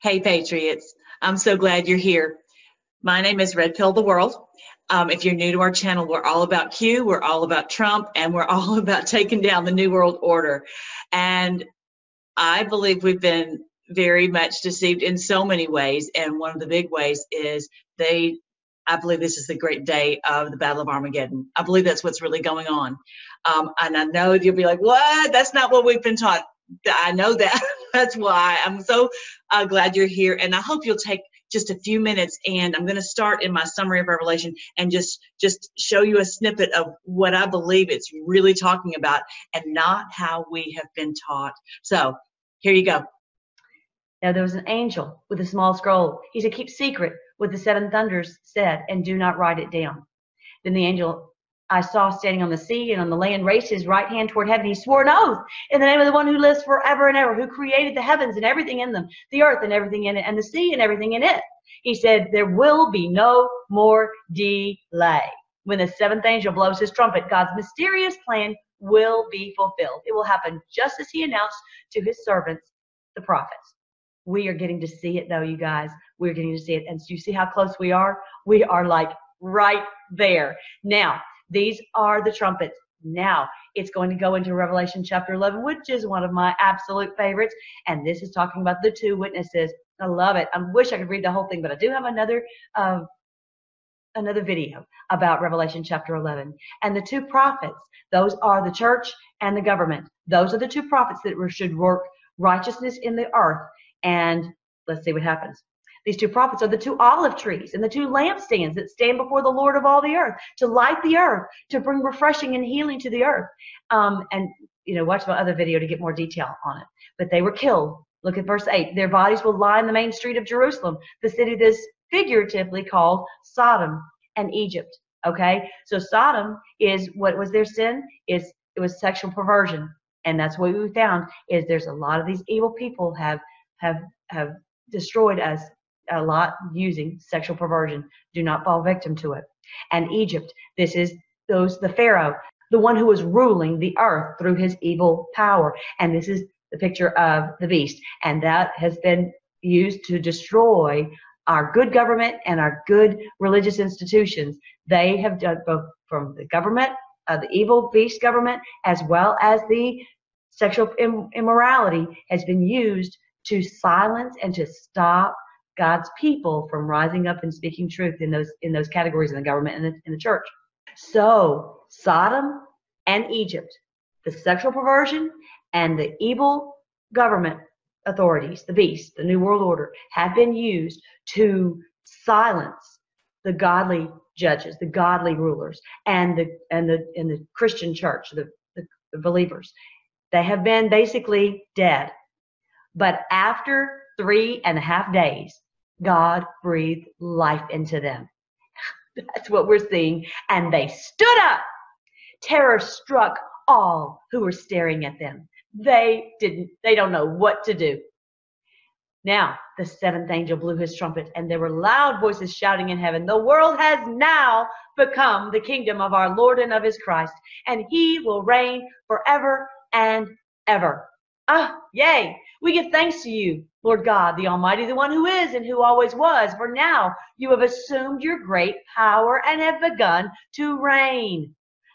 Hey, Patriots. I'm so glad you're here. My name is Red Pill the World. Um, if you're new to our channel, we're all about Q, we're all about Trump, and we're all about taking down the New World Order. And I believe we've been very much deceived in so many ways. And one of the big ways is they, I believe this is the great day of the Battle of Armageddon. I believe that's what's really going on. Um, and I know you'll be like, what? That's not what we've been taught. I know that. That's why I'm so uh, glad you're here. And I hope you'll take just a few minutes and I'm going to start in my summary of Revelation and just just show you a snippet of what I believe it's really talking about and not how we have been taught. So, here you go. Now there was an angel with a small scroll. He said, Keep secret what the seven thunders said and do not write it down. Then the angel I saw standing on the sea and on the land raised his right hand toward heaven. He swore an oath in the name of the one who lives forever and ever, who created the heavens and everything in them, the earth and everything in it, and the sea and everything in it. He said, There will be no more delay. When the seventh angel blows his trumpet, God's mysterious plan will be fulfilled. It will happen just as he announced to his servants, the prophets. We are getting to see it though, you guys. We're getting to see it. And so you see how close we are? We are like right there. Now, these are the trumpets. Now it's going to go into Revelation chapter 11, which is one of my absolute favorites. And this is talking about the two witnesses. I love it. I wish I could read the whole thing, but I do have another uh, another video about Revelation chapter 11. And the two prophets, those are the church and the government. Those are the two prophets that should work righteousness in the earth. And let's see what happens. These two prophets are the two olive trees and the two lampstands that stand before the Lord of all the earth to light the earth, to bring refreshing and healing to the earth. Um, and, you know, watch my other video to get more detail on it. But they were killed. Look at verse 8. Their bodies will lie in the main street of Jerusalem, the city that's figuratively called Sodom and Egypt. Okay? So Sodom is what was their sin? Is it was sexual perversion. And that's what we found is there's a lot of these evil people have have have destroyed us a lot using sexual perversion. Do not fall victim to it. And Egypt, this is those the Pharaoh, the one who was ruling the earth through his evil power. And this is the picture of the beast. And that has been used to destroy our good government and our good religious institutions. They have done both from the government, uh, the evil beast government, as well as the sexual immorality has been used to silence and to stop God's people from rising up and speaking truth in those in those categories in the government and the, in the church. So Sodom and Egypt, the sexual perversion and the evil government authorities, the beast, the new world order, have been used to silence the godly judges, the godly rulers, and the and the and the Christian church, the, the, the believers. They have been basically dead. But after three and a half days, God breathed life into them. That's what we're seeing. And they stood up. Terror struck all who were staring at them. They didn't, they don't know what to do. Now, the seventh angel blew his trumpet, and there were loud voices shouting in heaven, The world has now become the kingdom of our Lord and of his Christ, and he will reign forever and ever. Ah, yay! We give thanks to you, Lord God, the Almighty, the one who is and who always was. For now you have assumed your great power and have begun to reign.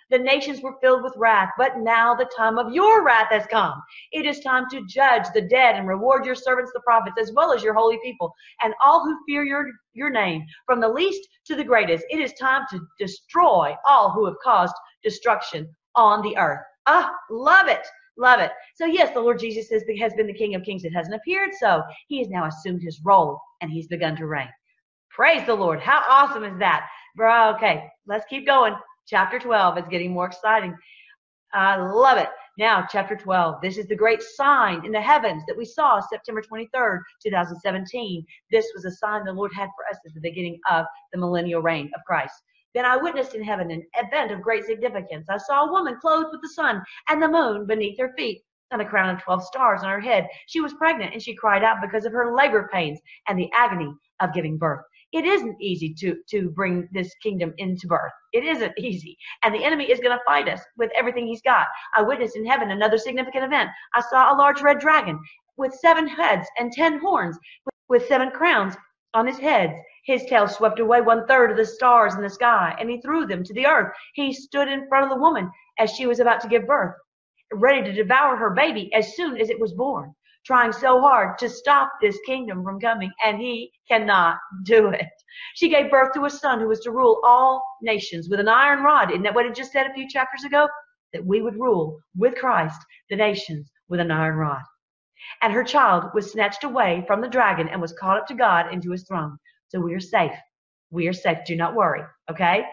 The nations were filled with wrath, but now the time of your wrath has come. It is time to judge the dead and reward your servants, the prophets, as well as your holy people, and all who fear your, your name, from the least to the greatest. It is time to destroy all who have caused destruction on the earth. Ah, love it. Love it. So yes, the Lord Jesus has been the King of Kings. It hasn't appeared so. He has now assumed his role and he's begun to reign. Praise the Lord. How awesome is that? Bro, okay, let's keep going. Chapter 12 is getting more exciting. I love it. Now, chapter 12. This is the great sign in the heavens that we saw September 23rd, 2017. This was a sign the Lord had for us at the beginning of the millennial reign of Christ. Then I witnessed in heaven an event of great significance. I saw a woman clothed with the sun and the moon beneath her feet and a crown of 12 stars on her head. She was pregnant and she cried out because of her labor pains and the agony of giving birth. It isn't easy to, to bring this kingdom into birth. It isn't easy. And the enemy is going to fight us with everything he's got. I witnessed in heaven another significant event. I saw a large red dragon with seven heads and ten horns, with seven crowns on his heads. His tail swept away one third of the stars in the sky, and he threw them to the earth. He stood in front of the woman as she was about to give birth, ready to devour her baby as soon as it was born, trying so hard to stop this kingdom from coming, and he cannot do it. She gave birth to a son who was to rule all nations with an iron rod. Isn't that what it just said a few chapters ago? That we would rule with Christ the nations with an iron rod. And her child was snatched away from the dragon and was caught up to God into his throne. So we are safe. We are safe. Do not worry. Okay?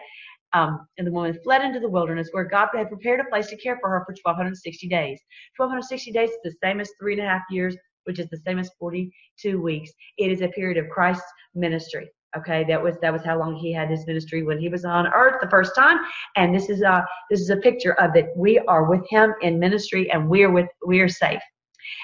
Um, and the woman fled into the wilderness where God had prepared a place to care for her for 1260 days. 1260 days is the same as three and a half years, which is the same as 42 weeks. It is a period of Christ's ministry. Okay, that was that was how long he had his ministry when he was on earth the first time. And this is a this is a picture of it. we are with him in ministry and we are with we are safe.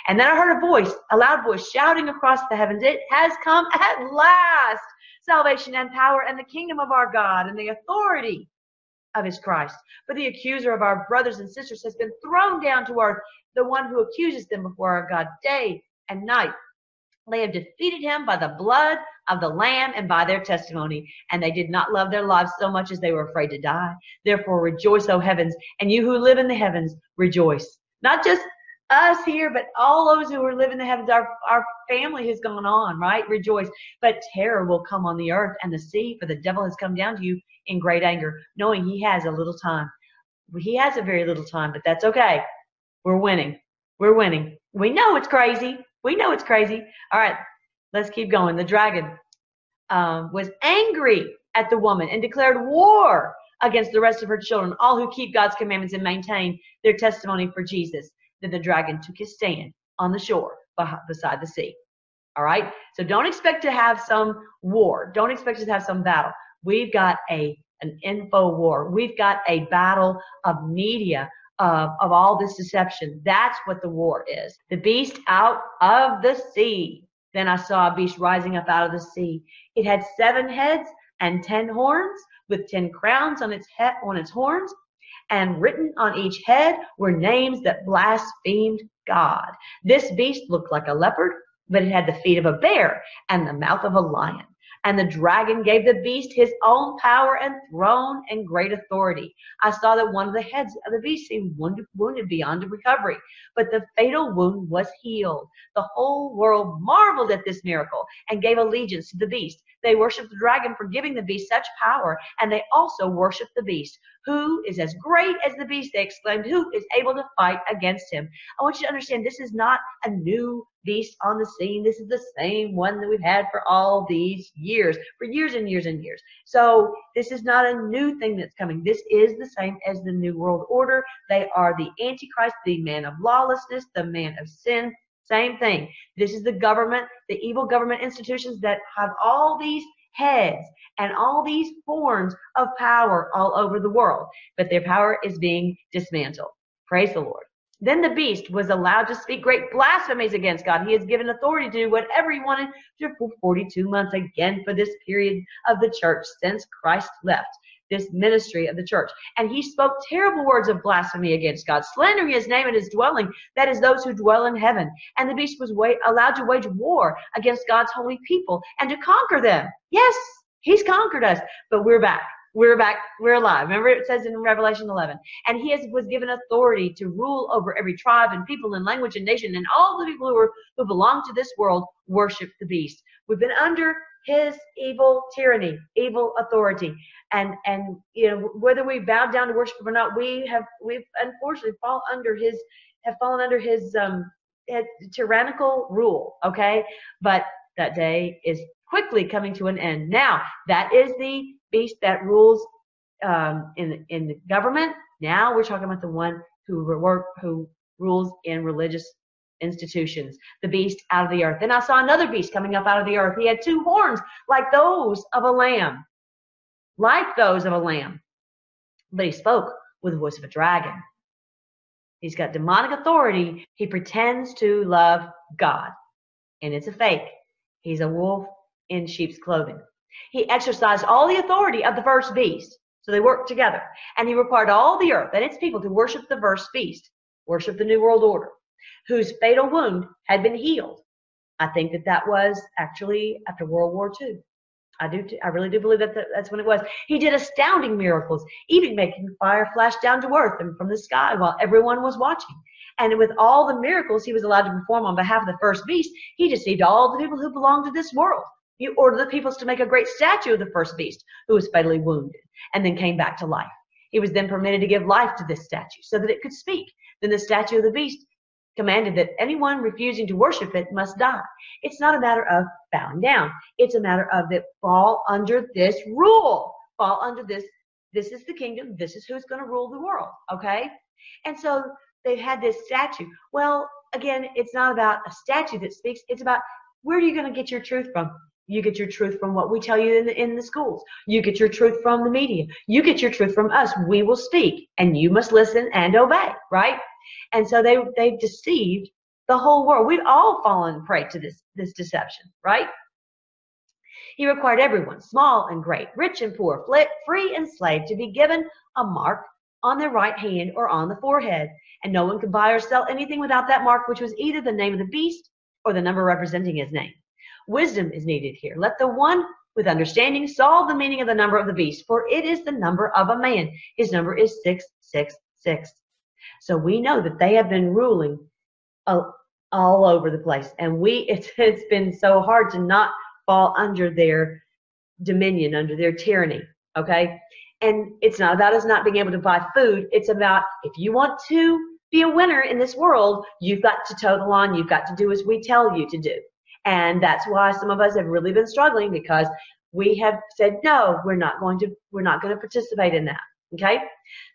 And then I heard a voice, a loud voice shouting across the heavens, It has come at last! Salvation and power and the kingdom of our God and the authority of his Christ. For the accuser of our brothers and sisters has been thrown down to earth, the one who accuses them before our God day and night. They have defeated him by the blood of the Lamb and by their testimony, and they did not love their lives so much as they were afraid to die. Therefore, rejoice, O heavens, and you who live in the heavens, rejoice. Not just us here, but all those who are living the heavens, our, our family has gone on, right? Rejoice. But terror will come on the earth and the sea, for the devil has come down to you in great anger, knowing he has a little time. He has a very little time, but that's okay. We're winning. We're winning. We know it's crazy. We know it's crazy. All right, let's keep going. The dragon um, was angry at the woman and declared war against the rest of her children, all who keep God's commandments and maintain their testimony for Jesus that the dragon took his stand on the shore beside the sea. All right. So don't expect to have some war. Don't expect to have some battle. We've got a an info war. We've got a battle of media of, of all this deception. That's what the war is. The beast out of the sea. Then I saw a beast rising up out of the sea. It had seven heads and ten horns, with ten crowns on its head on its horns, and written on each head were names that blasphemed God. This beast looked like a leopard, but it had the feet of a bear and the mouth of a lion. And the dragon gave the beast his own power and throne and great authority. I saw that one of the heads of the beast seemed wounded beyond recovery, but the fatal wound was healed. The whole world marveled at this miracle and gave allegiance to the beast. They worshiped the dragon for giving the beast such power, and they also worshiped the beast. Who is as great as the beast? They exclaimed. Who is able to fight against him? I want you to understand this is not a new beast on the scene. This is the same one that we've had for all these years, for years and years and years. So this is not a new thing that's coming. This is the same as the New World Order. They are the Antichrist, the man of lawlessness, the man of sin. Same thing. This is the government, the evil government institutions that have all these heads and all these forms of power all over the world, but their power is being dismantled. Praise the Lord. Then the beast was allowed to speak great blasphemies against God. He is given authority to do whatever he wanted for 42 months again for this period of the church since Christ left this ministry of the church. And he spoke terrible words of blasphemy against God, slandering his name and his dwelling, that is, those who dwell in heaven. And the beast was wa- allowed to wage war against God's holy people and to conquer them. Yes, he's conquered us, but we're back. We're back. We're alive. Remember, it says in Revelation 11, and he has, was given authority to rule over every tribe and people and language and nation, and all the people who are who belong to this world worship the beast. We've been under his evil tyranny, evil authority, and and you know whether we bow down to worship or not, we have we've unfortunately fall under his have fallen under his um his tyrannical rule. Okay, but that day is quickly coming to an end. Now that is the beast that rules um, in in the government. Now we're talking about the one who work who rules in religious institutions. The beast out of the earth. Then I saw another beast coming up out of the earth. He had two horns like those of a lamb, like those of a lamb, but he spoke with the voice of a dragon. He's got demonic authority. He pretends to love God, and it's a fake. He's a wolf in sheep's clothing. He exercised all the authority of the first beast. So they worked together. And he required all the earth and its people to worship the first beast, worship the New World Order, whose fatal wound had been healed. I think that that was actually after World War II. I do. I really do believe that that's when it was. He did astounding miracles, even making fire flash down to earth and from the sky while everyone was watching. And with all the miracles he was allowed to perform on behalf of the first beast, he deceived all the people who belonged to this world. He ordered the peoples to make a great statue of the first beast, who was fatally wounded and then came back to life. He was then permitted to give life to this statue so that it could speak. Then the statue of the beast commanded that anyone refusing to worship it must die. It's not a matter of bowing down. It's a matter of that fall under this rule. Fall under this. This is the kingdom. This is who's going to rule the world. Okay. And so they've had this statue. Well, again, it's not about a statue that speaks. It's about where are you going to get your truth from? You get your truth from what we tell you in the, in the schools. You get your truth from the media. You get your truth from us. We will speak and you must listen and obey, right? And so they, they've deceived the whole world. We've all fallen prey to this, this deception, right? He required everyone, small and great, rich and poor, free and slave, to be given a mark on their right hand or on the forehead. And no one could buy or sell anything without that mark, which was either the name of the beast or the number representing his name. Wisdom is needed here. Let the one with understanding solve the meaning of the number of the beast, for it is the number of a man. His number is 666. So we know that they have been ruling all, all over the place. And we, it's, it's been so hard to not fall under their dominion, under their tyranny. Okay. And it's not about us not being able to buy food. It's about if you want to be a winner in this world, you've got to toe the line. You've got to do as we tell you to do. And that's why some of us have really been struggling because we have said, no, we're not going to, we're not going to participate in that. Okay.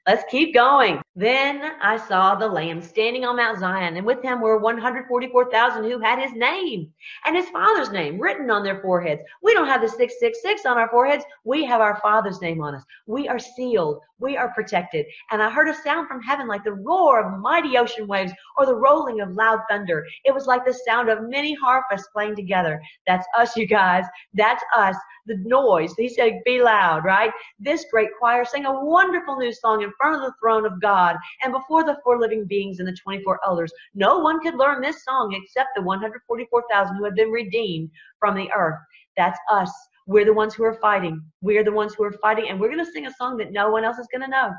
Let's keep going. Then I saw the Lamb standing on Mount Zion, and with him were 144,000 who had his name and his father's name written on their foreheads. We don't have the 666 on our foreheads. We have our father's name on us. We are sealed. We are protected. And I heard a sound from heaven like the roar of mighty ocean waves or the rolling of loud thunder. It was like the sound of many harpists playing together. That's us, you guys. That's us. The noise. He said, be loud, right? This great choir sang a wonderful new song in front of the throne of God and before the four living beings and the 24 elders. No one could learn this song except the 144,000 who had been redeemed from the earth. That's us. We're the ones who are fighting. We're the ones who are fighting, and we're going to sing a song that no one else is going to know.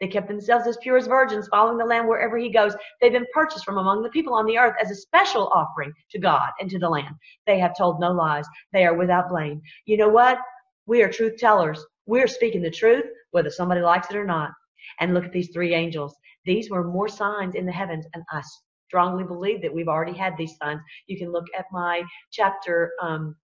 They kept themselves as pure as virgins, following the Lamb wherever he goes. They've been purchased from among the people on the earth as a special offering to God and to the Lamb. They have told no lies. They are without blame. You know what? We are truth tellers. We're speaking the truth, whether somebody likes it or not. And look at these three angels. These were more signs in the heavens, and I strongly believe that we've already had these signs. You can look at my chapter um,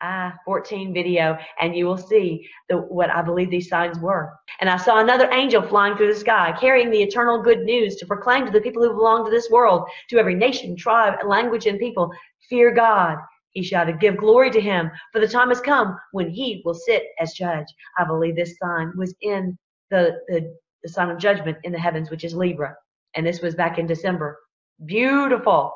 ah, 14 video, and you will see the, what I believe these signs were. And I saw another angel flying through the sky, carrying the eternal good news to proclaim to the people who belong to this world, to every nation, tribe, language, and people, fear God he shouted, Give glory to him, for the time has come when he will sit as judge. I believe this sign was in the, the, the sign of judgment in the heavens, which is Libra. And this was back in December. Beautiful.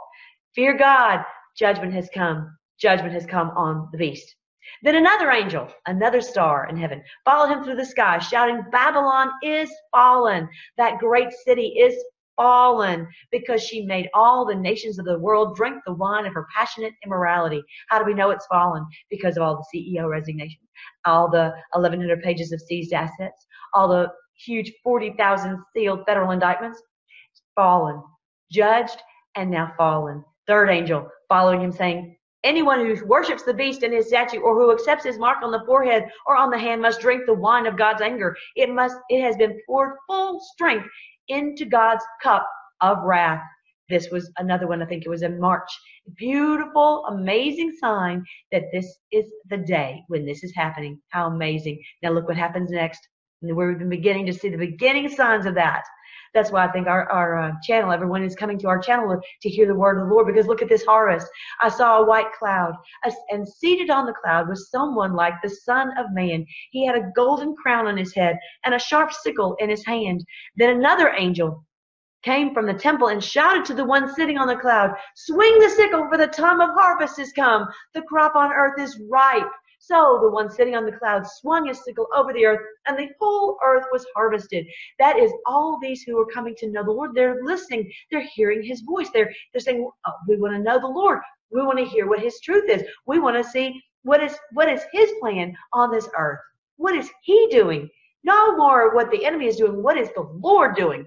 Fear God. Judgment has come. Judgment has come on the beast. Then another angel, another star in heaven, followed him through the sky, shouting, Babylon is fallen. That great city is fallen because she made all the nations of the world drink the wine of her passionate immorality. How do we know it's fallen? Because of all the CEO resignations, all the 1,100 pages of seized assets, all the huge 40,000 sealed federal indictments. Fallen, judged, and now fallen. Third angel following him saying, Anyone who worships the beast and his statue or who accepts his mark on the forehead or on the hand must drink the wine of God's anger. It must it has been poured full strength into God's cup of wrath. This was another one, I think it was in March. Beautiful, amazing sign that this is the day when this is happening. How amazing. Now look what happens next. And we're beginning to see the beginning signs of that. That's why I think our, our uh, channel, everyone is coming to our channel to hear the word of the Lord because look at this harvest. I saw a white cloud, and seated on the cloud was someone like the Son of Man. He had a golden crown on his head and a sharp sickle in his hand. Then another angel came from the temple and shouted to the one sitting on the cloud, Swing the sickle, for the time of harvest is come. The crop on earth is ripe. So the one sitting on the cloud swung his sickle over the earth, and the whole earth was harvested. That is all these who are coming to know the Lord. They're listening. They're hearing his voice. They're, they're saying, oh, We want to know the Lord. We want to hear what his truth is. We want to see what is what is his plan on this earth. What is he doing? No more what the enemy is doing. What is the Lord doing?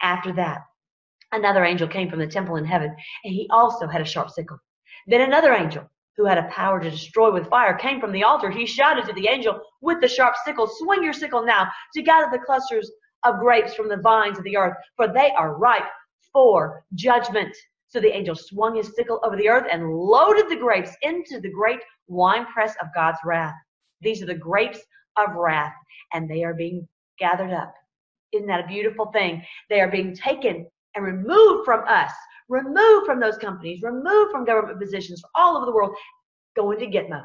After that, another angel came from the temple in heaven, and he also had a sharp sickle. Then another angel, who had a power to destroy with fire, came from the altar. He shouted to the angel with the sharp sickle, Swing your sickle now to gather the clusters of grapes from the vines of the earth, for they are ripe for judgment. So the angel swung his sickle over the earth and loaded the grapes into the great winepress of God's wrath. These are the grapes of wrath, and they are being gathered up. Isn't that a beautiful thing? They are being taken and removed from us, removed from those companies, removed from government positions all over the world, going to Gitmo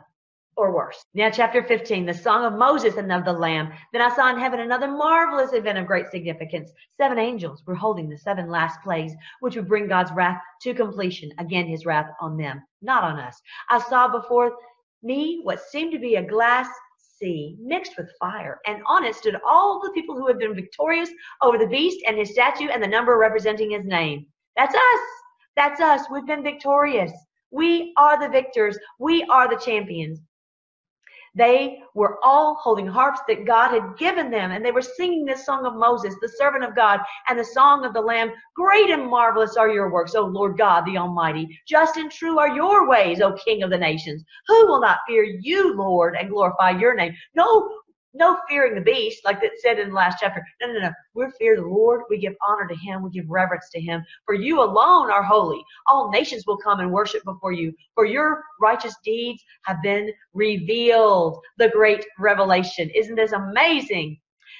or worse. Now, chapter 15, the song of Moses and of the Lamb. Then I saw in heaven another marvelous event of great significance. Seven angels were holding the seven last plagues, which would bring God's wrath to completion. Again, his wrath on them, not on us. I saw before me what seemed to be a glass sea mixed with fire, and on it stood all the people who had been victorious over the beast and his statue and the number representing his name. That's us. That's us. We've been victorious. We are the victors. We are the champions. They were all holding harps that God had given them, and they were singing this song of Moses, the servant of God, and the song of the Lamb. Great and marvelous are your works, O Lord God the Almighty. Just and true are your ways, O King of the nations. Who will not fear you, Lord, and glorify your name? No no fearing the beast, like it said in the last chapter. No, no, no. We fear the Lord. We give honor to him. We give reverence to him. For you alone are holy. All nations will come and worship before you. For your righteous deeds have been revealed. The great revelation. Isn't this amazing?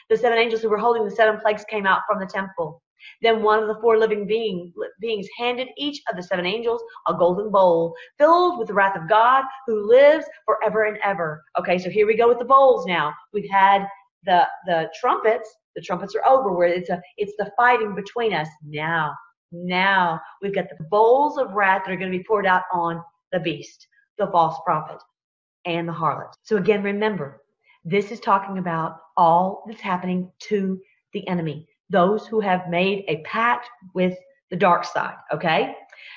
The seven angels who were holding the seven plagues came out from the temple. Then one of the four living being, beings handed each of the seven angels a golden bowl filled with the wrath of God who lives forever and ever. Okay, so here we go with the bowls now. We've had the the trumpets. The trumpets are over where it's a it's the fighting between us. Now, now we've got the bowls of wrath that are going to be poured out on the beast, the false prophet, and the harlot. So again, remember, this is talking about all that's happening to the enemy those who have made a pact with the dark side. Okay?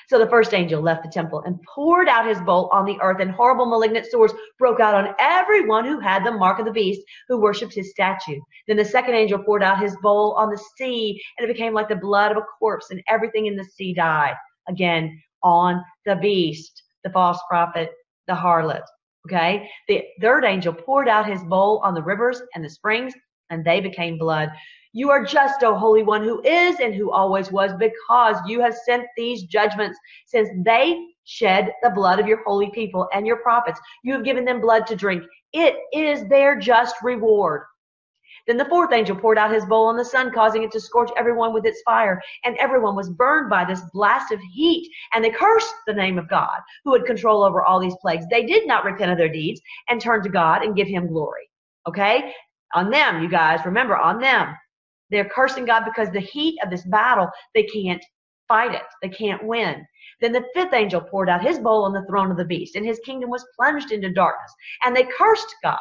So the first angel left the temple and poured out his bolt on the earth, and horrible malignant sores broke out on everyone who had the mark of the beast, who worshipped his statue. Then the second angel poured out his bowl on the sea, and it became like the blood of a corpse, and everything in the sea died. Again, on the beast, the false prophet, the harlot. Okay? The third angel poured out his bowl on the rivers and the springs, and they became blood. You are just, O Holy One, who is and who always was, because you have sent these judgments, since they shed the blood of your holy people and your prophets. You have given them blood to drink. It is their just reward. Then the fourth angel poured out his bowl on the sun, causing it to scorch everyone with its fire. And everyone was burned by this blast of heat. And they cursed the name of God, who had control over all these plagues. They did not repent of their deeds and turn to God and give him glory. Okay? On them, you guys, remember, on them. They're cursing God because the heat of this battle, they can't fight it. They can't win. Then the fifth angel poured out his bowl on the throne of the beast, and his kingdom was plunged into darkness. And they cursed God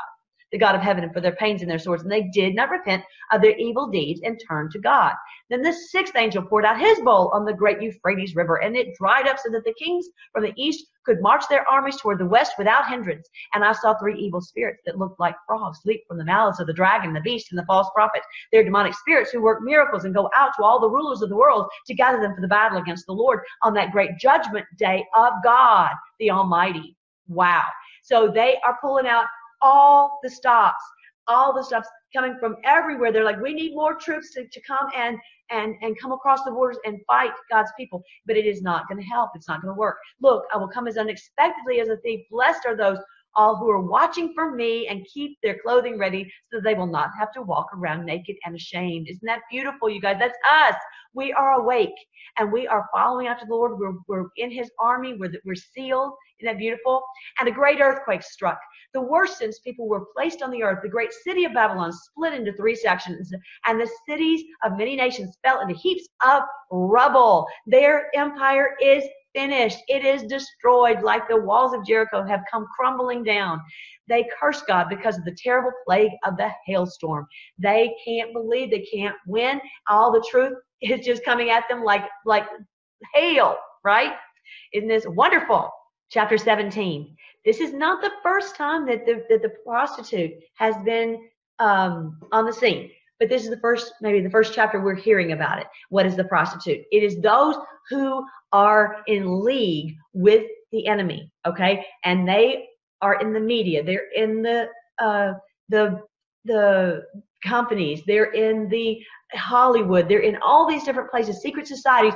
the God of heaven for their pains and their swords, and they did not repent of their evil deeds and turn to God. Then the sixth angel poured out his bowl on the great Euphrates River, and it dried up so that the kings from the east could march their armies toward the west without hindrance. And I saw three evil spirits that looked like frogs leap from the mouths of the dragon, the beast, and the false prophet. They're demonic spirits who work miracles and go out to all the rulers of the world to gather them for the battle against the Lord on that great judgment day of God, the Almighty. Wow. So they are pulling out all the stops, all the stops coming from everywhere. They're like, we need more troops to, to come and and and come across the borders and fight God's people. But it is not going to help. It's not going to work. Look, I will come as unexpectedly as a thief. Blessed are those all who are watching for me and keep their clothing ready so they will not have to walk around naked and ashamed. Isn't that beautiful, you guys? That's us. We are awake and we are following after the Lord. We're, we're in his army. We're, we're sealed. Isn't that beautiful? And a great earthquake struck the worst since people were placed on the earth. The great city of Babylon split into three sections, and the cities of many nations fell into heaps of rubble. Their empire is finished. It is destroyed like the walls of Jericho have come crumbling down. They curse God because of the terrible plague of the hailstorm. They can't believe they can't win. All the truth is just coming at them like like hail, right? Isn't this wonderful? Chapter 17. This is not the first time that the, that the prostitute has been um, on the scene, but this is the first, maybe the first chapter we're hearing about it. What is the prostitute? It is those who are in league with the enemy, okay? And they are in the media. They're in the uh, the the companies. They're in the Hollywood. They're in all these different places, secret societies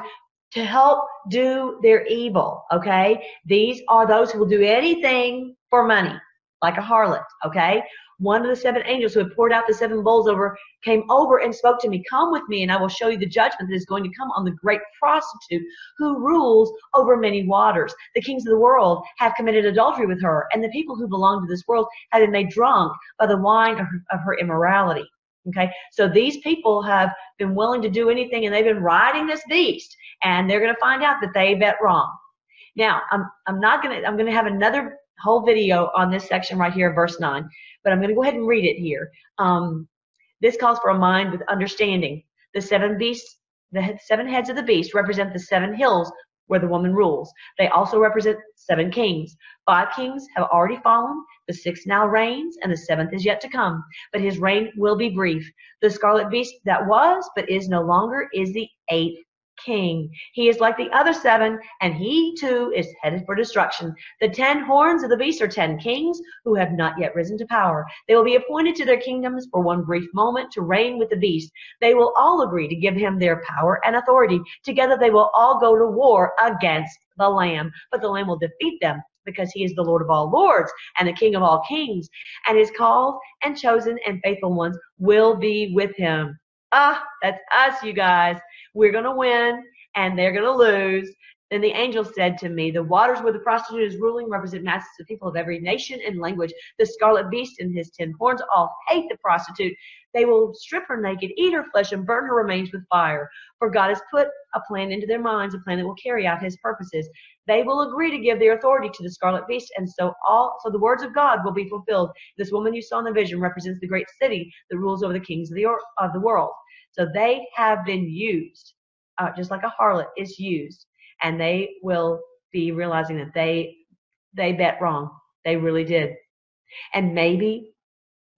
to help do their evil. Okay. These are those who will do anything for money, like a harlot. Okay one of the seven angels who had poured out the seven bowls over came over and spoke to me, Come with me, and I will show you the judgment that is going to come on the great prostitute who rules over many waters. The kings of the world have committed adultery with her, and the people who belong to this world have been made drunk by the wine of her, immorality. Okay, so these people have been willing to do anything, and they've been riding this beast, and they're going to find out that they bet wrong. Now, I'm I'm not going to I'm going to have another whole video on this section right here, verse 9. But I'm going to go ahead and read it here. Um, this calls for a mind with understanding. The seven beasts, the seven heads of the beast represent the seven hills where the woman rules. They also represent seven kings. Five kings have already fallen. The sixth now reigns, and the seventh is yet to come. But his reign will be brief. The scarlet beast that was, but is no longer, is the eighth king. He is like the other seven, and he too is headed for destruction. The ten horns of the beast are ten kings who have not yet risen to power. They will be appointed to their kingdoms for one brief moment to reign with the beast. They will all agree to give him their power and authority. Together they will all go to war against the Lamb, but the Lamb will defeat them because he is the Lord of all lords and the King of all kings, and his called and chosen and faithful ones will be with him. Ah, that's us, you guys. We're going to win and they're going to lose. Then the angel said to me, The waters where the prostitute is ruling represent masses of people of every nation and language. The scarlet beast and his ten horns all hate the prostitute. They will strip her naked, eat her flesh, and burn her remains with fire. For God has put a plan into their minds, a plan that will carry out his purposes. They will agree to give their authority to the scarlet beast, and so all so the words of God will be fulfilled. This woman you saw in the vision represents the great city that rules over the kings of the, of the world. So they have been used, uh, just like a harlot is used, and they will be realizing that they they bet wrong. They really did. And maybe,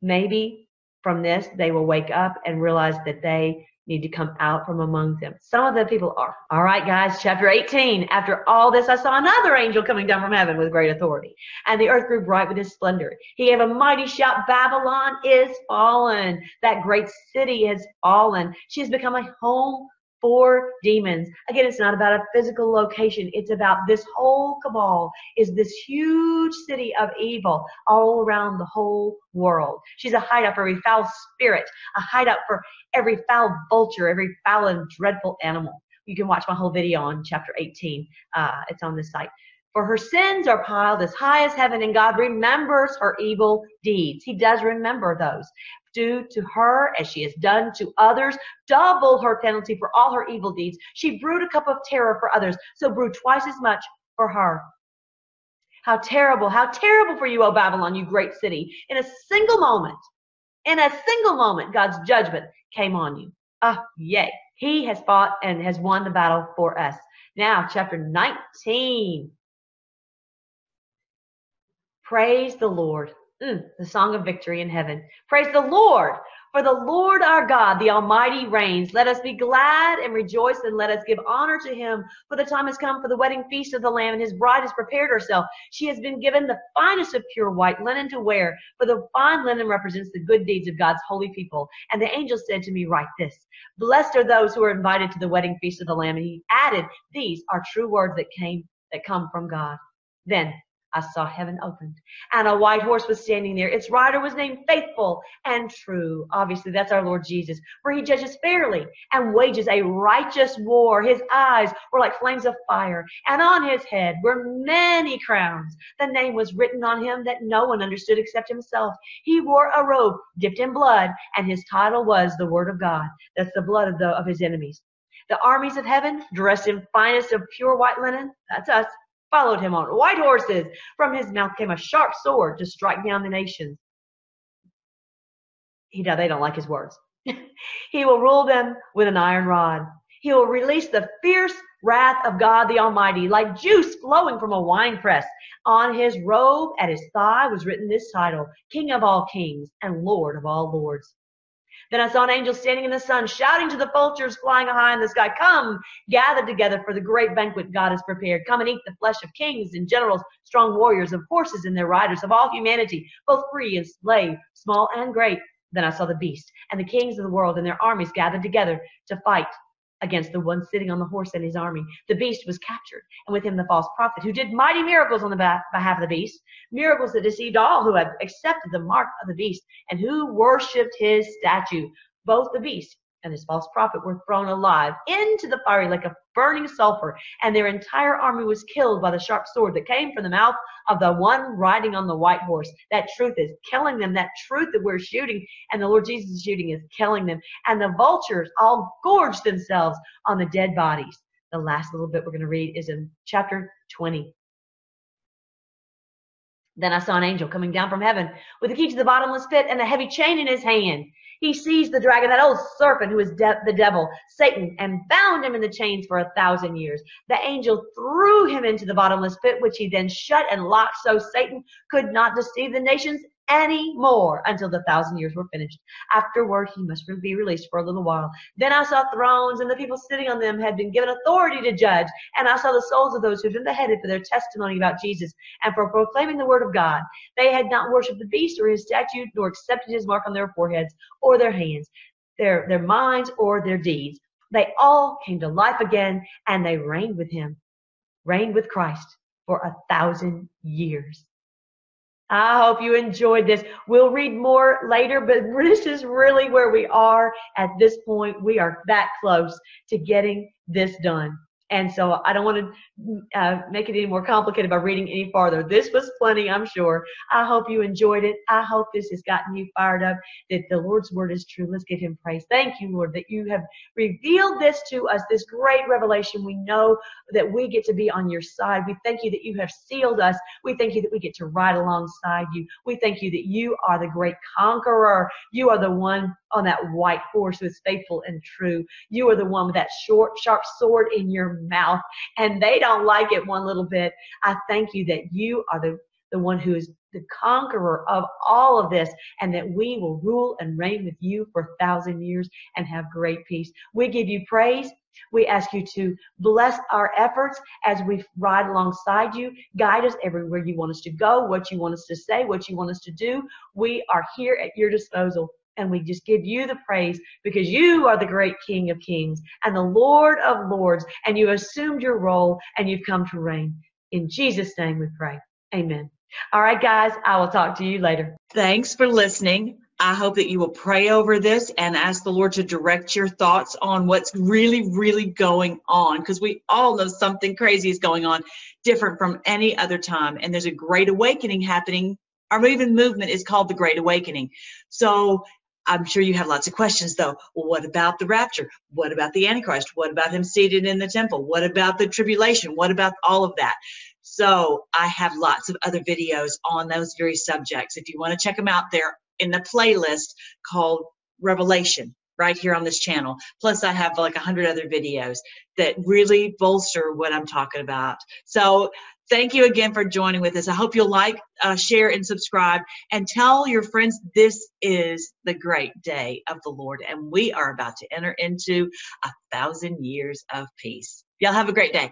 maybe from this they will wake up and realize that they need to come out from among them. Some of the people are. All right, guys, chapter 18. After all this, I saw another angel coming down from heaven with great authority, and the earth grew bright with his splendor. He gave a mighty shout Babylon is fallen. That great city has fallen. She has become a home for demons. Again, it's not about a physical location. It's about this whole cabal is this huge city of evil all around the whole world. She's a hideout for every foul spirit, a hideout for every foul vulture, every foul and dreadful animal. You can watch my whole video on chapter 18. Uh, it's on this site. For her sins are piled as high as heaven, and God remembers her evil deeds. He does remember those do to her as she has done to others. Double her penalty for all her evil deeds. She brewed a cup of terror for others, so brew twice as much for her. How terrible, how terrible for you, O Babylon, you great city. In a single moment, in a single moment, God's judgment came on you. Ah, yay. He has fought and has won the battle for us. Now, chapter 19. Praise the Lord. Mm, the song of victory in heaven. Praise the Lord, for the Lord our God, the Almighty reigns. Let us be glad and rejoice, and let us give honor to him. For the time has come for the wedding feast of the Lamb, and his bride has prepared herself. She has been given the finest of pure white linen to wear, for the fine linen represents the good deeds of God's holy people. And the angel said to me, Write this Blessed are those who are invited to the wedding feast of the Lamb. And he added, These are true words that came that come from God. Then I saw heaven opened, and a white horse was standing there. Its rider was named Faithful and True. Obviously, that's our Lord Jesus, for he judges fairly and wages a righteous war. His eyes were like flames of fire, and on his head were many crowns. The name was written on him that no one understood except himself. He wore a robe dipped in blood, and his title was the Word of God. That's the blood of, the, of his enemies. The armies of heaven, dressed in finest of pure white linen, that's us, followed him on white horses. From his mouth came a sharp sword to strike down the nations. He, they don't like his words. he will rule them with an iron rod. He will release the fierce wrath of God the Almighty, like juice flowing from a winepress. On his robe at his thigh was written this title, King of all kings and Lord of all lords. Then I saw an angel standing in the sun, shouting to the vultures flying high in the sky, Come, gather together for the great banquet God has prepared. Come and eat the flesh of kings and generals, strong warriors, of horses and their riders, of all humanity, both free and slave, small and great. Then I saw the beast and the kings of the world and their armies gathered together to fight against the one sitting on the horse and his army. The beast was captured, and with him the false prophet, who did mighty miracles on the behalf of the beast, miracles that deceived all who had accepted the mark of the beast and who worshipped his statue. Both the beast and his false prophet were thrown alive into the fiery like a burning sulfur, and their entire army was killed by the sharp sword that came from the mouth of the one riding on the white horse. That truth is killing them. That truth that we're shooting and the Lord Jesus is shooting is killing them. And the vultures all gorge themselves on the dead bodies. The last little bit we're going to read is in chapter 20. Then I saw an angel coming down from heaven with a key to the bottomless pit and a heavy chain in his hand. He seized the dragon, that old serpent who is de- the devil, Satan, and bound him in the chains for a thousand years. The angel threw him into the bottomless pit, which he then shut and locked so Satan could not deceive the nations any more until the thousand years were finished. Afterward, he must be released for a little while. Then I saw thrones, and the people sitting on them had been given authority to judge. And I saw the souls of those who had been beheaded for their testimony about Jesus and for proclaiming the word of God. They had not worshipped the beast or his statue, nor accepted his mark on their foreheads or their hands, their, their minds or their deeds. They all came to life again, and they reigned with him, reigned with Christ for a thousand years. I hope you enjoyed this. We'll read more later, but this is really where we are at this point. We are that close to getting this done. And so I don't want to uh, make it any more complicated by reading any farther. This was plenty, I'm sure. I hope you enjoyed it. I hope this has gotten you fired up that the Lord's word is true. Let's give him praise. Thank you, Lord, that you have revealed this to us, this great revelation. We know that we get to be on your side. We thank you that you have sealed us. We thank you that we get to ride alongside you. We thank you that you are the great conqueror. You are the one on that white horse who is faithful and true. You are the one with that short, sharp sword in your mouth, and they don't like it one little bit. I thank you that you are the, the one who is the conqueror of all of this, and that we will rule and reign with you for a thousand years and have great peace. We give you praise. We ask you to bless our efforts as we ride alongside you. Guide us everywhere you want us to go, what you want us to say, what you want us to do. We are here at your disposal. And we just give you the praise because you are the great King of Kings and the Lord of Lords, and you assumed your role and you've come to reign. In Jesus' name we pray. Amen. All right, guys, I will talk to you later. Thanks for listening. I hope that you will pray over this and ask the Lord to direct your thoughts on what's really, really going on because we all know something crazy is going on different from any other time. And there's a great awakening happening. Our even movement is called the Great Awakening. So I'm sure you have lots of questions though. Well, what about the rapture? What about the Antichrist? What about him seated in the temple? What about the tribulation? What about all of that? So I have lots of other videos on those very subjects. If you want to check them out, they're in the playlist called Revelation right here on this channel. Plus, I have like a hundred other videos that really bolster what I'm talking about. So thank you again for joining with us. I hope you'll like, uh, share, and subscribe, and tell your friends this is the great day of the Lord, and we are about to enter into a thousand years of peace. Y'all have a great day.